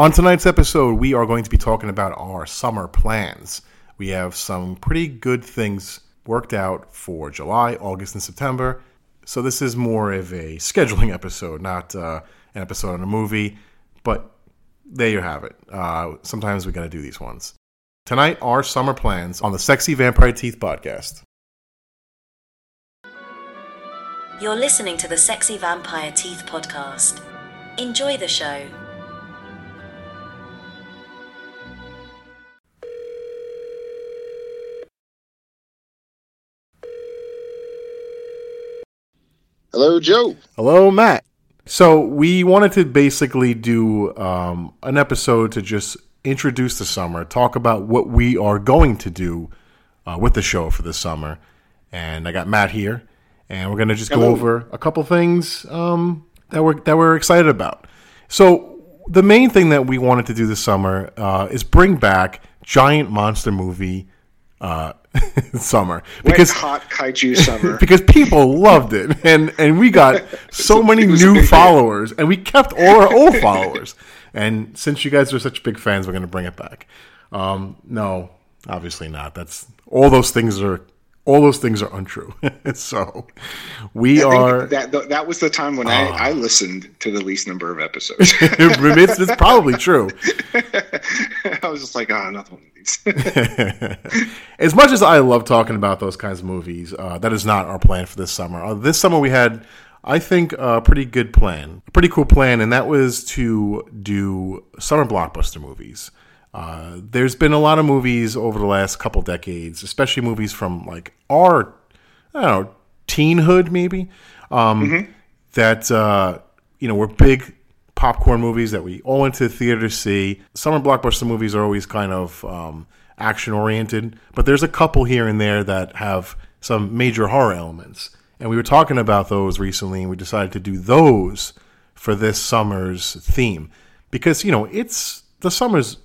On tonight's episode, we are going to be talking about our summer plans. We have some pretty good things worked out for July, August, and September. So this is more of a scheduling episode, not uh, an episode on a movie. But there you have it. Uh, sometimes we got to do these ones. Tonight, our summer plans on the Sexy Vampire Teeth podcast. You're listening to the Sexy Vampire Teeth podcast. Enjoy the show. Hello, Joe. Hello, Matt. So we wanted to basically do um, an episode to just introduce the summer, talk about what we are going to do uh, with the show for the summer. And I got Matt here, and we're going to just Hello. go over a couple things um, that we're that we're excited about. So the main thing that we wanted to do this summer uh, is bring back giant monster movie uh, summer. Because because hot kaiju summer. because people loved it. And and we got so many it was a new followers and we kept all our old followers. And since you guys are such big fans we're going to bring it back. Um no obviously not. That's all those things are all those things are untrue. So we I are that that was the time when Ah. I, I listened to the least number of episodes. it's, it's probably true. I was just like, oh, another one these. as much as I love talking about those kinds of movies, uh, that is not our plan for this summer. Uh, this summer we had, I think, a pretty good plan, a pretty cool plan, and that was to do summer blockbuster movies. Uh, there's been a lot of movies over the last couple decades, especially movies from like our, I don't know, teenhood maybe, um, that uh, you know were big popcorn movies that we all went to the theater to see. Summer blockbuster movies are always kind of um, action oriented, but there's a couple here and there that have some major horror elements. And we were talking about those recently, and we decided to do those for this summer's theme because you know it's the summer's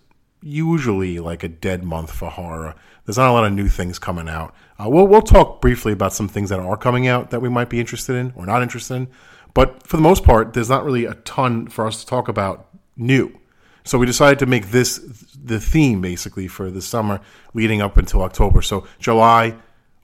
usually like a dead month for horror. There's not a lot of new things coming out. Uh, we'll we'll talk briefly about some things that are coming out that we might be interested in or not interested in. But for the most part, there's not really a ton for us to talk about new. So we decided to make this the theme basically for the summer leading up until October. So July,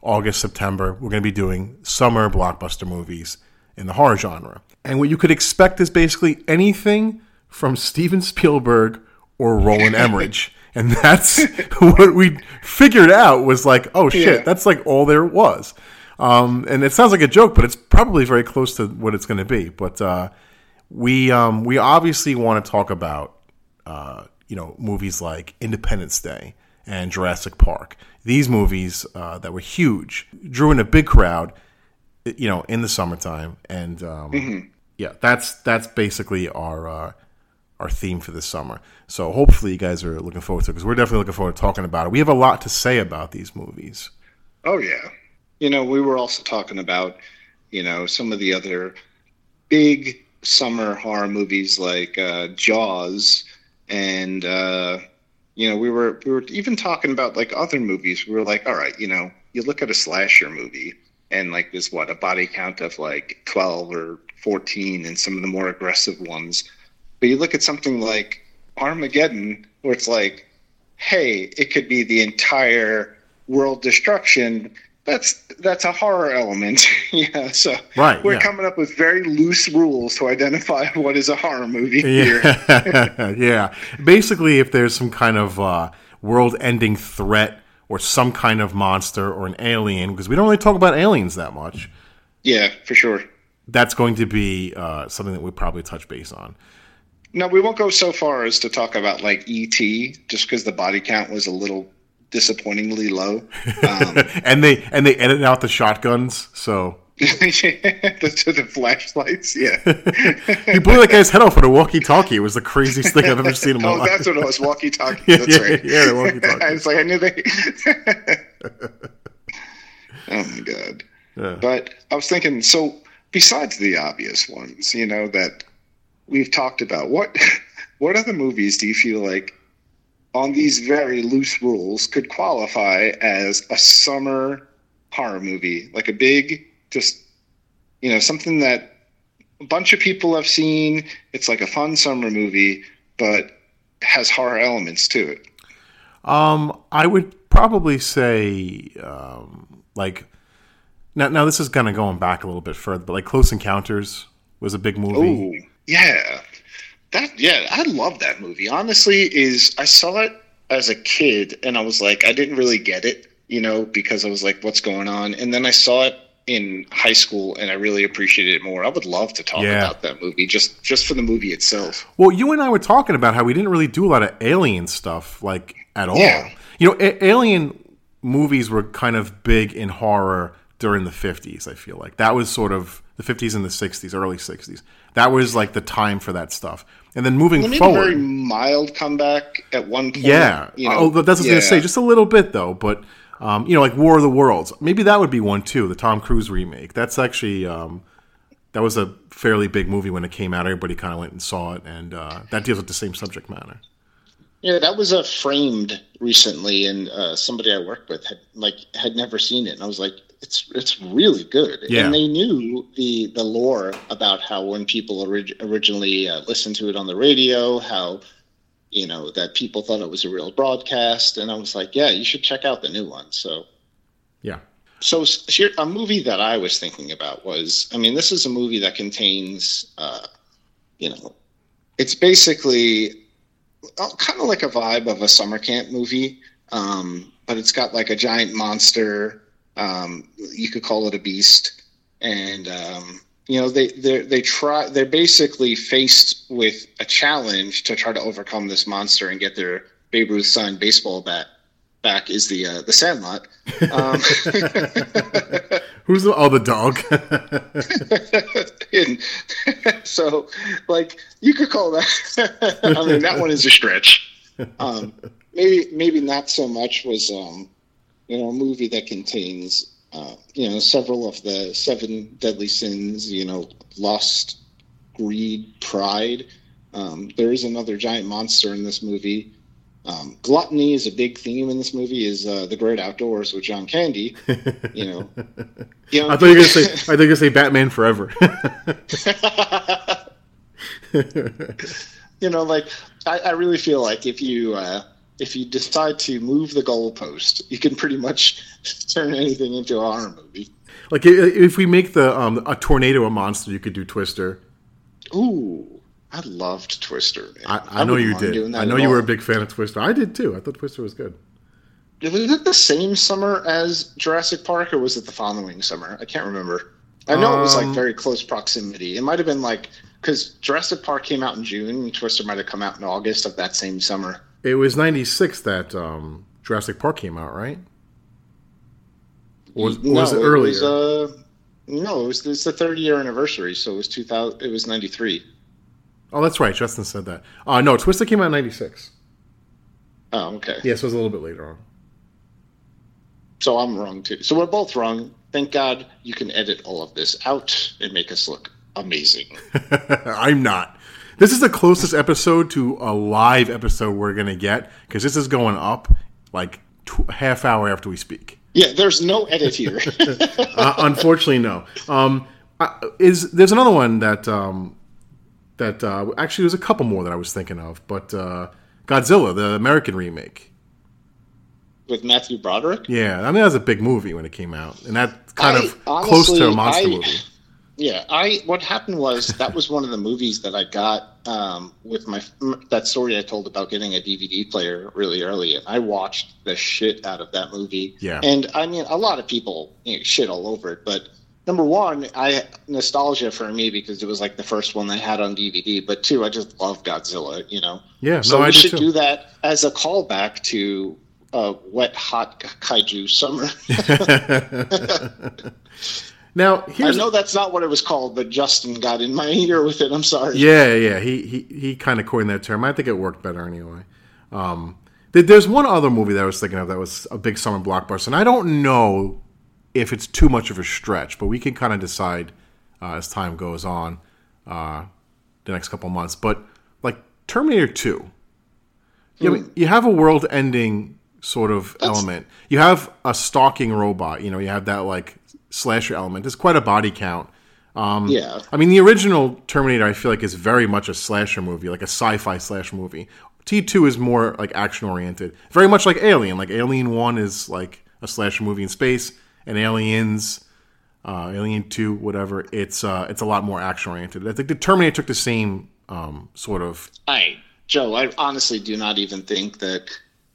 August, September, we're going to be doing summer blockbuster movies in the horror genre. And what you could expect is basically anything from Steven Spielberg or Roland Emmerich. And that's what we figured out was like, oh shit, Yeah. that's like all there was. Um, and it sounds like a joke, but it's probably very close to what it's going to be. But uh, we um, we obviously want to talk about uh, you know movies like Independence Day and Jurassic Park. These movies uh, that were huge drew in a big crowd, you know, in the summertime, and um, yeah, that's that's basically our uh, our theme for this summer. So hopefully you guys are looking forward to it because we're definitely looking forward to talking about it. We have a lot to say about these movies. Oh yeah. You know, we were also talking about, you know, some of the other big summer horror movies like uh, Jaws, and uh, you know, we were we were even talking about like other movies. We were like, all right, you know, you look at a slasher movie, and like there's what a body count of like twelve or fourteen, and some of the more aggressive ones. But you look at something like Armageddon, where it's like, hey, it could be the entire world destruction. That's that's a horror element, yeah. So Right, we're yeah. coming up with very loose rules to identify what is a horror movie here. Yeah. yeah. Basically, if there's some kind of uh, world ending threat or some kind of monster or an alien, because we don't really talk about aliens that much, Yeah, for sure. that's going to be uh, something that we probably touch base on. No, we won't go so far as to talk about like ET, just because the body count was a little disappointingly low. Um, and they and they edit out the shotguns, so the, the flashlights, yeah. he blew that guy's head off with a walkie-talkie. It was the craziest thing I've ever seen in my Oh, life. that's what it was. Walkie talkie. Yeah, That's yeah, right. yeah, the walkie-talkie. I was like, I knew they. oh my god! Yeah. But I was thinking, so besides the obvious ones, you know that we've talked about, what what other movies do you feel like, on these very loose rules, could qualify as a summer horror movie, like a big, just you know, something that a bunch of people have seen. It's like a fun summer movie, but has horror elements to it. Um, I would probably say, um, like, now, now this is kind of going back a little bit further, but like Close Encounters was a big movie. Oh, yeah. That yeah, I love that movie. Honestly, is I saw it as a kid and I was like, I didn't really get it, you know, because I was like, what's going on? And then I saw it in high school and I really appreciated it more. I would love to talk Yeah. about that movie just just for the movie itself. Well, you and I were talking about how we didn't really do a lot of alien stuff, like at all. Yeah. You know, a- alien movies were kind of big in horror during the 50s, I feel like. That was sort of the 50s and the 60s, early 60s. That was like the time for that stuff. And then moving made forward. a very mild comeback at one point. Yeah. you know, oh, that's what I was going to say. Just a little bit, though. But, um, you know, like War of the Worlds. Maybe that would be one, too. The Tom Cruise remake. That's actually, um, that was a fairly big movie when it came out. Everybody kind of went and saw it. And uh, that deals with the same subject matter. Yeah, that was a framed recently, and uh, somebody I worked with had like had never seen it, and I was like, "It's it's really good." Yeah. And they knew the the lore about how when people orig- originally uh, listened to it on the radio, how you know that people thought it was a real broadcast, and I was like, "Yeah, you should check out the new one." So, Yeah. so here, a movie that I was thinking about was, I mean, this is a movie that contains, uh, you know, it's basically kind of like a vibe of a summer camp movie, um, but it's got like a giant monster. Um, you could call it a beast, and um, you know they they they try. They're basically faced with a challenge to try to overcome this monster and get their Babe Ruth signed baseball bat back. Is the uh, the Sandlot? Um, Who's the, oh, the dog. so like you could call that i mean that one is a stretch um maybe maybe not so much was um you know a movie that contains uh you know several of the seven deadly sins you know lust greed pride um there is another giant monster in this movie um, gluttony is a big theme in this movie. Is uh, the great outdoors with John Candy? You know, you know I thought you were going to say, I thought you were going to say Batman Forever. you know, like I, I really feel like if you uh, if you decide to move the goalpost, you can pretty much turn anything into a horror movie. like, if we make the um, a tornado a monster, you could do Twister. Ooh, I loved Twister. I, I know you did. I know you were a big fan of Twister. I did too. I thought Twister was good. Was it the same summer as Jurassic Park, or was it the following summer? I can't remember. I know it was like Um, very close proximity. It might have been like because Jurassic Park came out in June, and Twister might have come out in August of that same summer. It was 96 that um, Jurassic Park came out, right? Or was, or was it earlier? was, uh, no, it was it's the 30 year anniversary, so it was 2000. It was 93. oh, that's right. Justin said that. Uh, no, Twister came out in 96. Oh, okay. Yes, it was a little bit later on. So I'm wrong too. So we're both wrong. Thank God you can edit all of this out and make us look amazing. I'm not. This is the closest episode to a live episode we're going to get because this is going up like tw- half hour after we speak. yeah, there's no edit here. uh, unfortunately, no. Um, uh, is there's another one that um, that uh, actually there's a couple more that I was thinking of, but uh, Godzilla, the American remake. With Matthew Broderick. Yeah, I mean that was a big movie when it came out, and that kind I- of close to a monster I- movie. Yeah, I what happened was that was one of the movies that I got um, with my that story I told about getting a DVD player really early, and I watched the shit out of that movie. Yeah. and I mean a lot of people you know, shit all over it, but number one, I nostalgia for me because it was like the first one they had on DVD, but two, I just love Godzilla, you know. Yeah, So no, I we do should do that as a callback to a wet hot kaiju summer. Now I know that's not what it was called, but Justin got in my ear with it. I'm sorry. Yeah, yeah. He he, he kind of coined that term. I think it worked better anyway. Um, there- there's one other movie that I was thinking of that was a big summer blockbuster, and I don't know if it's too much of a stretch, but we can kind of decide uh, as time goes on, uh, the next couple months. But like Terminator Two, you, you have a world-ending sort of element. You have a stalking robot. You know, you have that like slasher element. There's quite a body count. Um, Yeah. I mean, the original Terminator, I feel like, is very much a slasher movie, like a sci-fi slasher movie. T two is more like action oriented, very much like Alien. Like Alien one is like a slasher movie in space, and Aliens, uh, Alien two, whatever. It's uh, it's a lot more action oriented. I think the Terminator took the same um, sort of. I Joe, I honestly do not even think that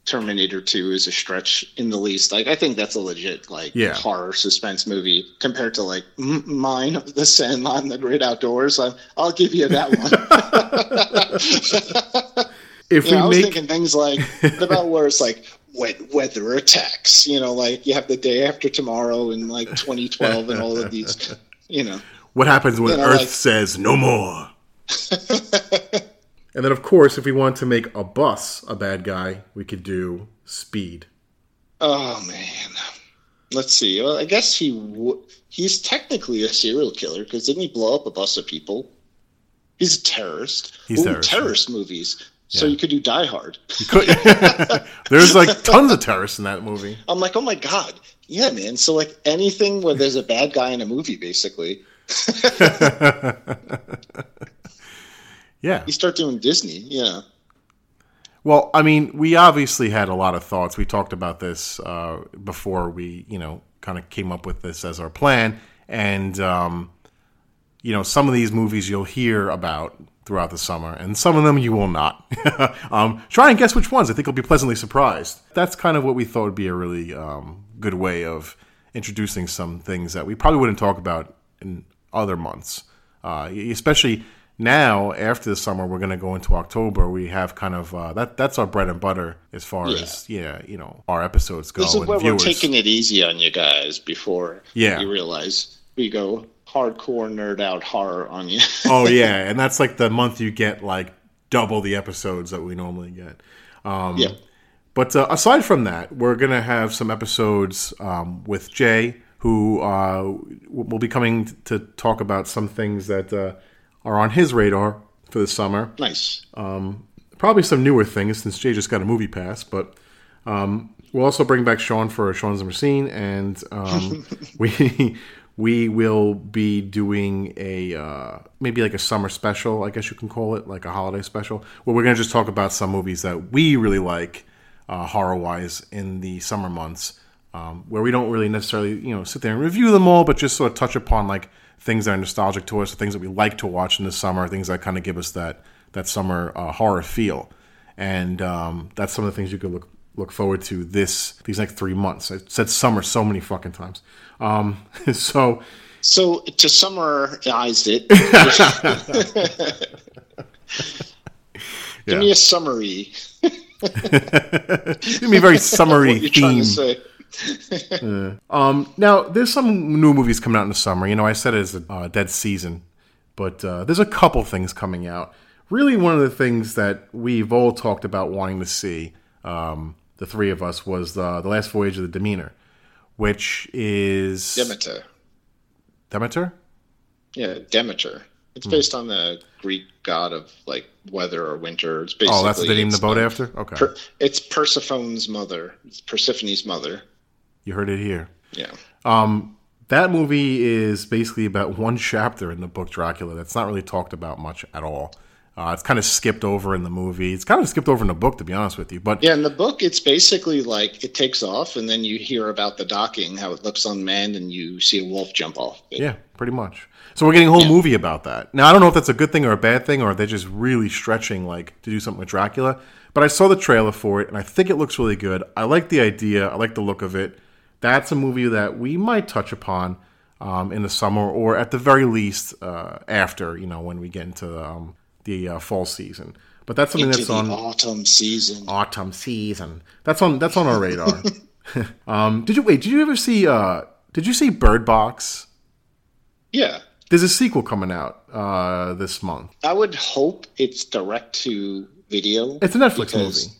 Terminator 2 is a stretch in the least. Like, I think that's a legit, like, Yeah. horror suspense movie compared to, like, m- mine, The Sandlot and The Great Outdoors. I, I'll give you that one. If you know, I we was make thinking things like, what about where it's like, wet weather attacks? You know, like, you have the day after tomorrow in, like, 2012 and all of these, you know. what happens when You know, Earth like- says no more. and then, of course, if we want to make a bus a bad guy, we could do Speed. Oh man, let's see. Well, I guess he w- he's technically a serial killer because didn't he blow up a bus of people? He's a terrorist. He's Ooh, terrorist, yeah. terrorist movies. So Yeah. you could do Die Hard. You could. There's like tons of terrorists in that movie. I'm like, oh my god, yeah, man. So like anything where there's a bad guy in a movie, basically, Yeah. you start doing Disney. Yeah, Well, I mean, we obviously had a lot of thoughts. We talked about this uh, before we, you know, kind of came up with this as our plan. And, um, you know, some of these movies you'll hear about throughout the summer, and some of them you will not. um, try and guess which ones. I think you'll be pleasantly surprised. That's kind of what we thought would be a really um, good way of introducing some things that we probably wouldn't talk about in other months, uh, especially now after the summer we're going to go into october we have kind of uh, that that's our bread and butter as far Yeah. as yeah you know our episodes go this is and where viewers we're taking it easy on you guys before Yeah. you realize we go hardcore nerd out horror on you. oh yeah and that's like the month you get like double the episodes that we normally get um, yeah. But uh, aside from that, we're going to have some episodes um, with Jay, who uh, will be coming to talk about some things that uh, are on his radar for the summer. Nice. Probably some newer things since Jay just got a movie pass, but um, we'll also bring back Sean for Sean's seen, and um, we we will be doing a uh, maybe like a summer special, I guess you can call it, like a holiday special, where we're gonna just talk about some movies that we really like uh, horror wise in the summer months. Um, where we don't really necessarily, you know, sit there and review them all, but just sort of touch upon like things that are nostalgic to us, things that we like to watch in the summer, things that kind of give us that that summer uh, horror feel, and um, that's some of the things you could look look forward to this these next three months. I said summer so many fucking times. Um, so So to summarize it, give me a summary. give me a very summary What you're trying theme. say. Um, now, there's some new movies coming out in the summer. You know, I said it's a uh, dead season, but uh, there's a couple things coming out. Really, one of the things that we've all talked about wanting to see, um, the three of us, was the, the Last Voyage of the Demeter, which is Demeter. Demeter. Yeah, Demeter. It's Hmm. based on the Greek god of like weather or winter. It's basically Oh, that's the name the boat um, after. Okay, Per- it's Persephone's mother. It's Persephone's mother. You heard it here. Yeah. Um, that movie is basically about one chapter in the book Dracula that's not really talked about much at all. Uh, it's kind of skipped over in the movie. It's kind of skipped over in the book, to be honest with you. But Yeah, in the book, it's basically like it takes off, and then you hear about the docking, how it looks unmanned, and you see a wolf jump off. It- yeah, pretty much. So we're getting a whole movie about that. Now I don't know if that's a good thing or a bad thing, or if they're just really stretching like to do something with Dracula. But I saw the trailer for it, and I think it looks really good. I like the idea. I like the look of it. That's a movie that we might touch upon um, in the summer, or at the very least uh, after you know when we get into um, the uh, fall season. But that's something Into that's the on autumn season. autumn season. That's on that's on our radar. um, did you wait? Did you ever see? Uh, did you see Bird Box? Yeah. There's a sequel coming out uh, this month. I would hope it's direct to video. It's a Netflix because- movie.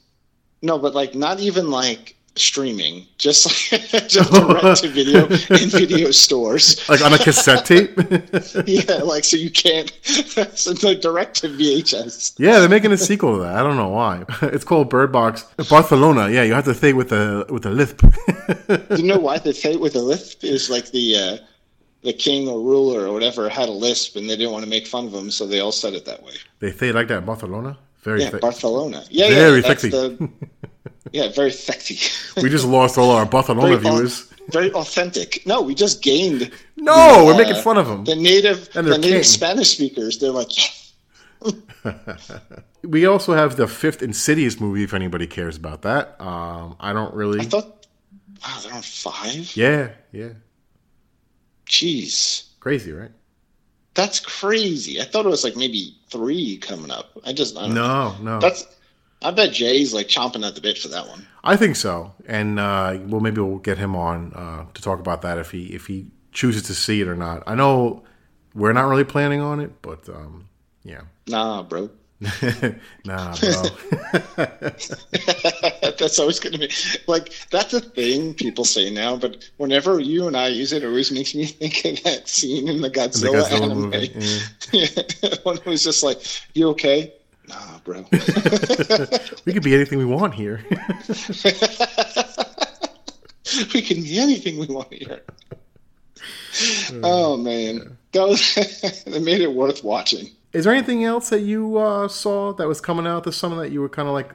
No, but like not even like streaming, just like just direct to video in video stores. Like on a cassette tape. Yeah, like so you can't. so like direct to VHS. yeah, they're making a sequel to that. I don't know why. It's called Bird Box Barcelona. Yeah, you have to say with a with a lisp. Do you know why the fate with a lisp is like the uh, the king or ruler or whatever had a lisp and they didn't want to make fun of him, so they all said it that way. they say it like that in Barcelona. Very yeah, thick. Barcelona. Yeah, Very yeah, that's the- yeah, very sexy. We just lost all our Barcelona viewers. very authentic. No, we just gained. No, the, we're uh, making fun of them. The native, And the native. Spanish speakers. They're like, We also have the fifth Insidious movie, if anybody cares about that. Um, I don't really. I thought, wow, they're on five. yeah, yeah. Jeez, Crazy, right? that's crazy. I thought it was like maybe three coming up. I just, I don't know. No, no. That's. I bet Jay's like chomping at the bit for that one. I think so, and uh, well, maybe we'll get him on uh, to talk about that if he if he chooses to see it or not. I know we're not really planning on it, but um, yeah, Nah, bro. nah, bro. that's always going to be like that's a thing people say now. But whenever you and I use it, it always makes me think of that scene in the the Godzilla, Godzilla anime. movie. yeah. when it was just like, "You okay?" Nah, bro. We could be anything we want here. we can be anything we want here. oh man, that was that made it worth watching. Is there anything else that you uh, saw that was coming out this summer that you were kind of like,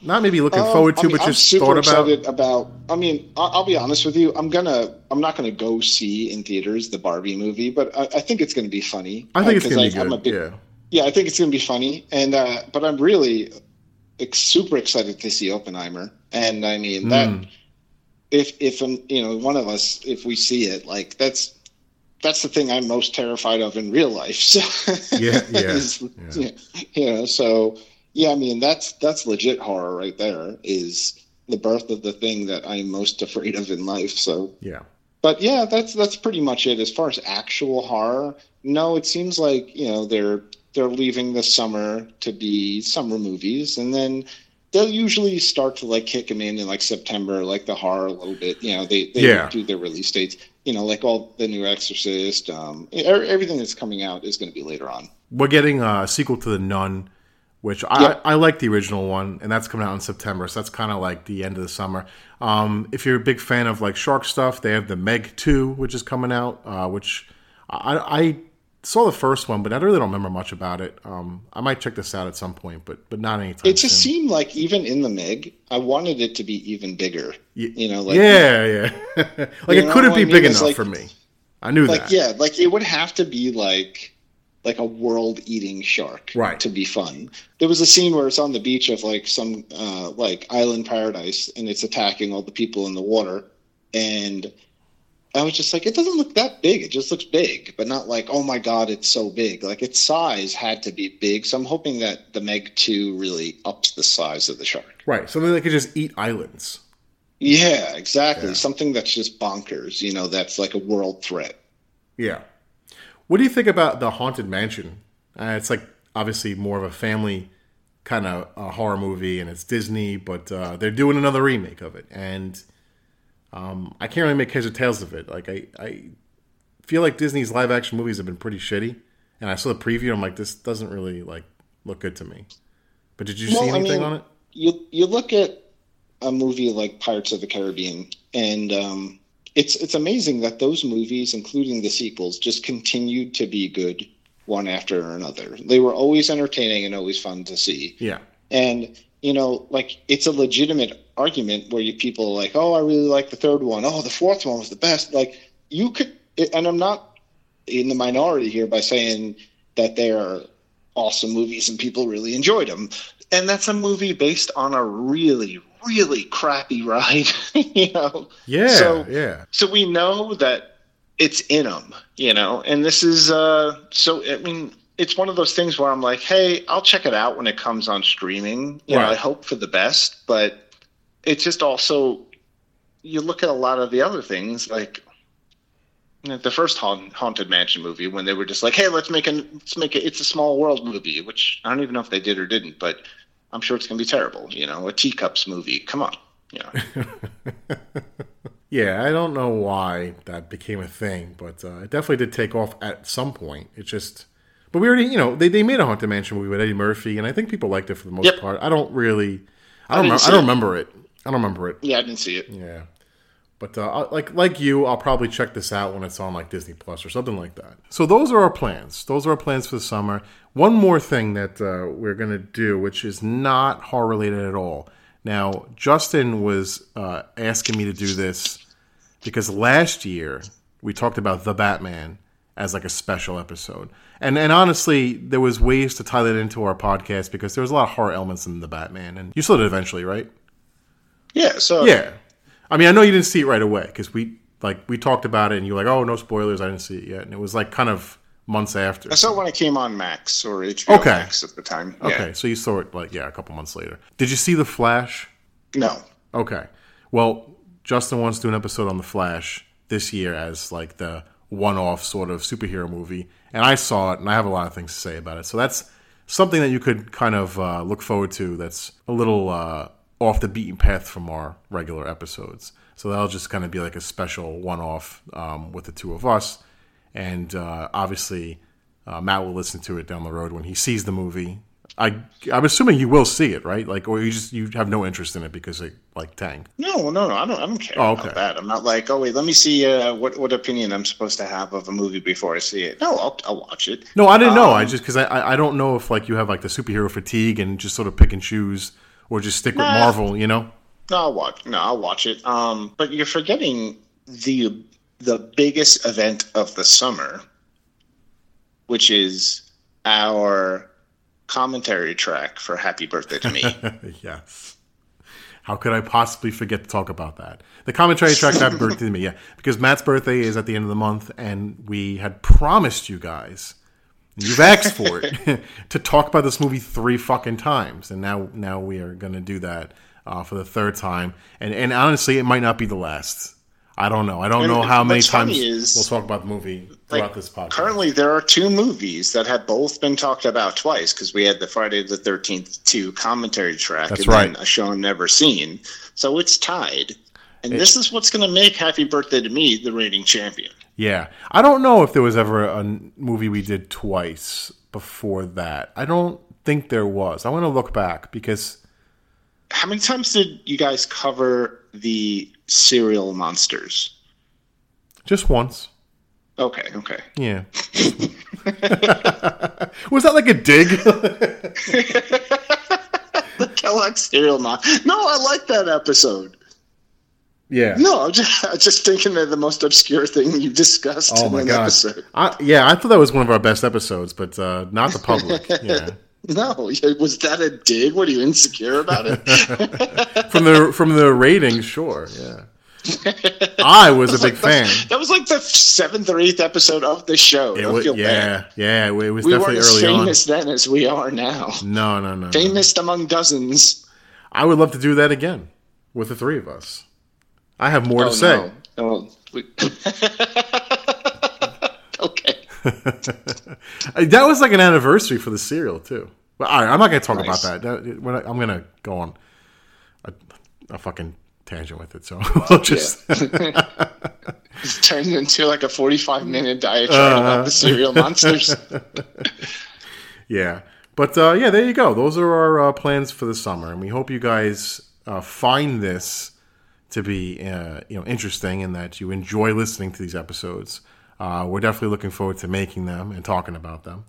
not maybe looking Um, forward to, I mean, but I'm just thought about? about. I mean, I'll, I'll be honest with you. I'm gonna. I'm not gonna go see in theaters the Barbie movie, but I, I think it's gonna be funny. I think Uh, it's gonna be I- I'm a good. big- yeah, Yeah, I think it's gonna be funny, and uh, but I'm really like, super excited to see Oppenheimer. And I mean that Mm. if if um, you know one of us if we see it, like that's that's the thing I'm most terrified of in real life. So Yeah, yeah, is- yeah. you know, so yeah, I mean that's that's legit horror right there. Is the birth of the thing that I'm most afraid of in life. So yeah. but yeah, that's that's pretty much it as far as actual horror. No, it seems like you know they're they're leaving the summer to be summer movies, and then they'll usually start to like kick them in in like September, like the horror a little bit. You know, they they Yeah. do their release dates. You know, like all the new Exorcist, um, everything that's coming out is going to be later on. We're getting a sequel to The Nun, which I, Yep. I, like the original one, and that's coming out in September. So that's kind of like the end of the summer. Um, if you're a big fan of like shark stuff, they have the Meg Two, which is coming out. Uh, which I, I saw the first one, but I really don't remember much about it. Um, I might check this out at some point, but but not anytime. It just soon. seemed like even in the Meg, I wanted it to be even bigger. Y- You know, like yeah, yeah. like it couldn't be I mean? big enough like- for me. I knew like that. yeah like it would have to be like like a world eating shark Right. to be fun there was a scene where it's on the beach of like some uh like island paradise and it's attacking all the people in the water and i was just like it doesn't look that big it just looks big but not like oh my god it's so big like its size had to be big so i'm hoping that the meg 2 really ups the size of the shark Right, something that could just eat islands. yeah exactly Yeah. something that's just bonkers you know that's like a world threat Yeah. What do you think about the Haunted Mansion? Uh, it's like obviously more of a family kind of uh, horror movie, and it's Disney, but uh, they're doing another remake of it, and um, I can't really make heads or tails of it. Like I, I feel like Disney's live action movies have been pretty shitty, and I saw the preview. I'm like, this doesn't really like look good to me. But did you see I anything mean, on it? you you look at a movie like Pirates of the Caribbean, and um, it's it's amazing that those movies, including the sequels, just continued to be good one after another. They were always entertaining and always fun to see. Yeah, And you know, like it's a legitimate argument where you people are like, "Oh, I really like the third one. Oh, the fourth one was the best." Like you could, and I'm not in the minority here by saying that they are awesome movies and people really enjoyed them. And that's a movie based on a really, really crappy ride, you know. yeah, So- yeah. So we know that it's in them, you know. And this is uh so I mean it's one of those things where I'm like, hey, I'll check it out when it comes on streaming. You know, I hope for the best, but it's just also you look at a lot of the other things like you know, the first Haun- haunted mansion movie when they were just like, hey, let's make a let's make a it's a small world movie, which I don't even know if they did or didn't, but I'm sure it's gonna be terrible. You know, a teacups movie. Come on, you know. Yeah, I don't know why that became a thing, but uh, it definitely did take off at some point. It just, but we already, you know, they, they made a Haunted Mansion movie with Eddie Murphy, and I think people liked it for the most Yep. part. I don't really, I I don't, didn't remember, I don't it. remember it. I don't remember it. yeah, I didn't see it. Yeah, But uh, like like you, I'll probably check this out when it's on like Disney Plus or something like that. So those are our plans. Those are our plans for the summer. One more thing that uh, we're gonna do, which is not horror related at all. Now, Justin was uh, asking me to do this because last year we talked about the Batman as like a special episode, and and honestly, there was ways to tie that into our podcast because there was a lot of horror elements in the Batman, and you saw it eventually, right? Yeah. So Yeah. I mean, I know you didn't see it right away because we like we talked about it, and you were like, "Oh, no spoilers! I didn't see it yet." And it was like kind of months after. I saw it when it came on Max or HBO Okay. Max at the time. Yeah. Okay, so you saw it like yeah, a couple months later. Did you see the Flash? No. Okay. Well, Justin wants to do an episode on the Flash this year as like the one-off sort of superhero movie, and I saw it, and I have a lot of things to say about it. So that's something that you could kind of uh, look forward to. That's a little uh, off the beaten path from our regular episodes. So that'll just kind of be like a special one-off um, with the two of us, and uh, obviously uh, Matt will listen to it down the road when he sees the movie. I I'm assuming you will see it, right? Like, or you just you have no interest in it because it like tanked. No, no, no. I don't. I don't care Oh, okay. about that. I'm not like, oh wait, let me see uh, what what opinion I'm supposed to have of a movie before I see it. No, I'll, I'll watch it. No, I didn't know. I Um, just because I I I don't know if like you have like the superhero fatigue and just sort of pick and choose or just stick with Marvel. You know? No, I'll watch. No, I'll watch it. Um, but you're forgetting the the biggest event of the summer, which is our commentary track for "Happy Birthday to Me." yes. How could I possibly forget to talk about that? The commentary track happy birthday to me, yeah, because Matt's birthday is at the end of the month, and we had promised you guys. You've asked for it to talk about this movie three fucking times, and now now we are going to do that uh, for the third time. And and honestly, it might not be the last. I don't know. I don't And know how many times is, we'll talk about the movie Like, throughout this podcast. Currently, there are two movies that have both been talked about twice because we had the Friday the Thirteenth Two commentary track That's and right. then a show never seen. So it's tied, and this is what's going to make "Happy Birthday to Me" the reigning champion. Yeah, I don't know if there was ever a movie we did twice before that. I don't think there was. I want to look back because How many times did you guys cover the cereal monsters? just once. Okay, okay. Yeah. was that like a dig? The Kellogg's cereal mon. No, I like that episode. yeah. No, I'm just, I'm just thinking of the most obscure thing you discussed Oh in my an god. episode. I, yeah, I thought that was one of our best episodes, but uh, not the public. Yeah. No, was that a dig? What are you insecure about it? From the from the ratings, sure. Yeah. I was a big fan. That was like the seventh or eighth episode of the show. It was, feel bad. yeah, yeah. It was We definitely weren't as early on. famous then as we are now. No, no, no, no. Famous among dozens. I would love to do that again with the three of us. I have more to Oh, say. no. Oh, we- that was like an anniversary for the cereal too. But all right, I'm not going to talk Nice. about that. that. I- I'm going to go on a, a fucking tangent with it. So we'll just It's turned into like a 45 minute diatribe Uh-huh. about the cereal monsters. yeah. But uh, yeah, there you go. Those are our uh, plans for the summer, and we hope you guys uh, find this to be uh, you know interesting and that you enjoy listening to these episodes. Uh, we're definitely looking forward to making them and talking about them.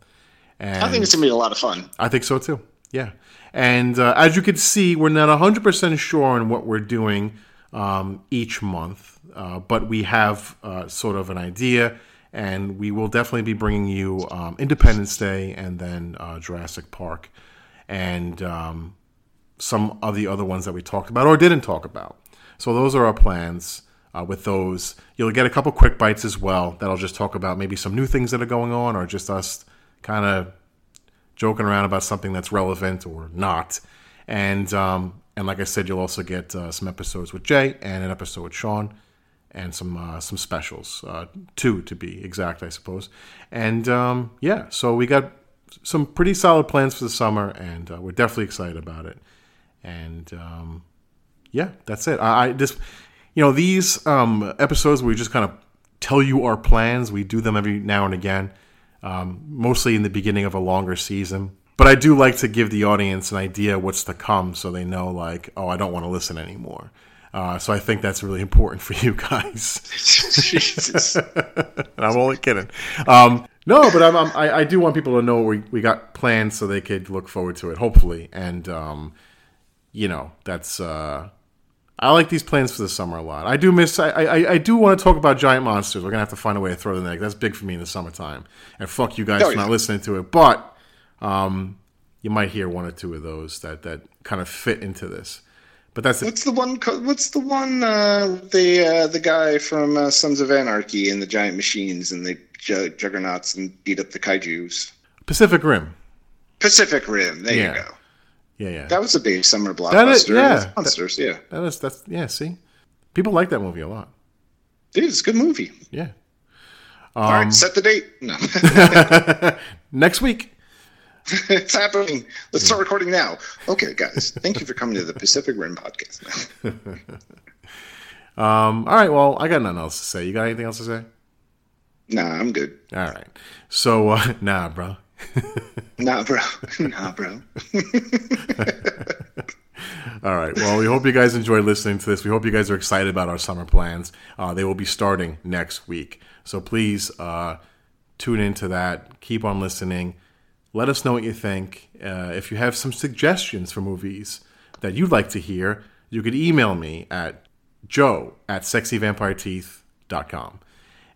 And I think it's going to be a lot of fun. I think so too. Yeah. And uh, as you can see, we're not 100% sure on what we're doing um, each month, uh, but we have uh, sort of an idea, and we will definitely be bringing you um, Independence Day and then uh, Jurassic Park and um, some of the other ones that we talked about or didn't talk about. So those are our plans. Uh, with those, you'll get a couple quick bites as well that'll just talk about maybe some new things that are going on or just us kind of joking around about something that's relevant or not. And um, and like I said, you'll also get uh, some episodes with Jay and an episode with Sean, and some uh, some specials, uh, two to be exact, I suppose. And um, yeah, so we got some pretty solid plans for the summer, and uh, we're definitely excited about it. And um, yeah, that's it. I, I just you know these um, episodes where we just kind of tell you our plans. We do them every now and again um, mostly in the beginning of a longer season. But I do like to give the audience an idea what's to come so they know, like, oh, I don't want to listen anymore. Uh, so I think that's really important for you guys. Jesus. I'm only kidding. Um, no, but I'm, I'm, I, I do want people to know we, we got plans so they could look forward to it, hopefully. And, um, you know, that's. Uh, I like these plans for the summer a lot. I do miss. I, I, I do want to talk about giant monsters. We're gonna have to find a way to throw the egg. That's big for me in the summertime. And fuck you guys Oh, for not listening to it. But um, you might hear one or two of those that that kind of fit into this. But that's it. What's the one? What's the one? Uh, the uh, the guy from uh, Sons of Anarchy and the giant machines and the ju- juggernauts and beat up the kaiju's. Pacific Rim. Pacific Rim. There Yeah. you go. Yeah, yeah. That was a big summer blockbuster. That is- yeah. monsters. Yeah, That is that's yeah. See, people like that movie a lot. Dude, it's a good movie. Yeah. All Um, right, set the date. No, Next week. it's happening. Let's start recording now. Okay, guys, thank you for coming to the Pacific Rim podcast. Um, all right. Well, I got nothing else to say. You got anything else to say? nah, I'm good. All right. So, uh, nah, bro. Nah, bro. Nah, bro. All right. Well, we hope you guys enjoyed listening to this. We hope you guys are excited about our summer plans. Uh, they will be starting next week. So please uh, tune into that. Keep on listening. Let us know what you think. Uh, if you have some suggestions for movies that you'd like to hear, you could email me at joe at sexyvampireteeth.com.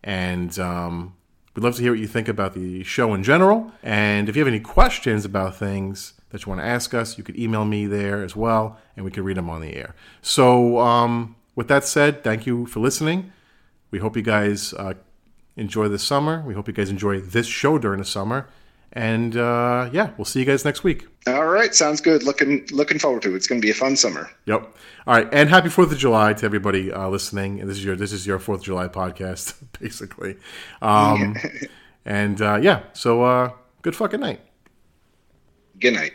And um, we'd love to hear what you think about the show in general. And if you have any questions about things that you want to ask us, you could email me there as well, and we can read them on the air. So, um, with that said, thank you for listening. We hope you guys uh, enjoy the summer. We hope you guys enjoy this show during the summer. And uh, yeah, we'll see you guys next week. All right, sounds good. Looking looking forward to it. It's going to be a fun summer. Yep. All right, and happy Fourth of July to everybody uh, listening. And this is your this is your Fourth of July podcast, basically. Um, and uh, yeah, so uh, good fucking night. Good night.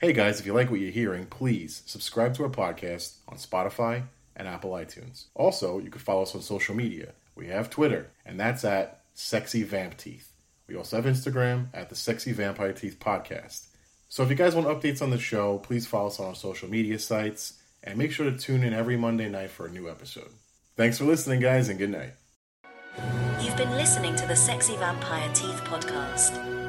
Hey guys, if you like what you're hearing, please subscribe to our podcast on Spotify and Apple iTunes. Also, you can follow us on social media. We have Twitter, and that's at Sexy Vamp Teeth. We also have Instagram at the Sexy Vampire Teeth Podcast. So if you guys want updates on the show, please follow us on our social media sites and make sure to tune in every Monday night for a new episode. Thanks for listening, guys, and good night. You've been listening to the Sexy Vampire Teeth podcast.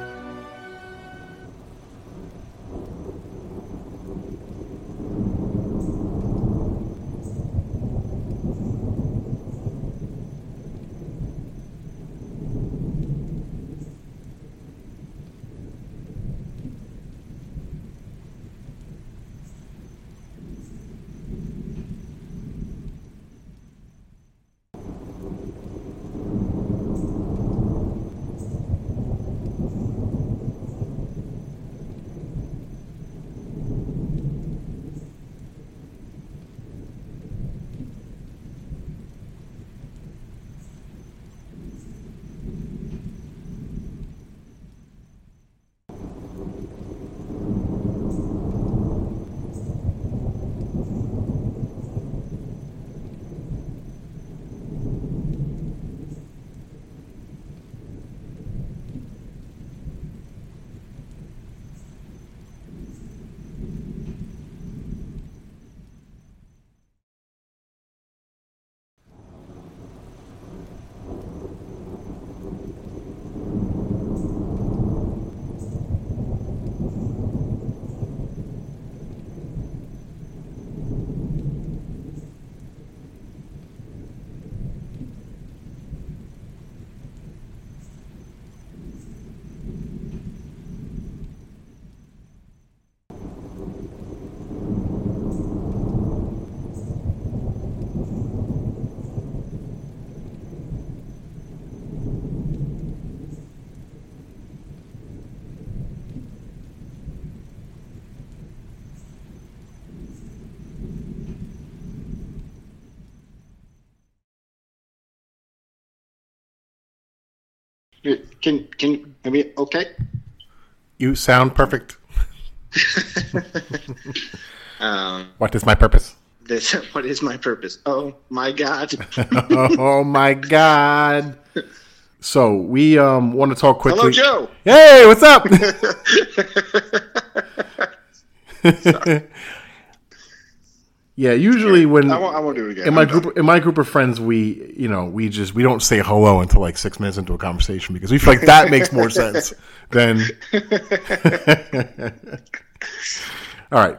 Can can I mean okay? You sound perfect. Um, What is my purpose? this what is my purpose? Oh my god! oh my god. So we um, want to talk quickly. Hello, Joe. Hey, what's up? Yeah, usually when I won't, I won't do it again. in my I'm done. group in my group of friends, we you know we just we don't say hello until like six minutes into a conversation because we feel like that makes more sense than. All right,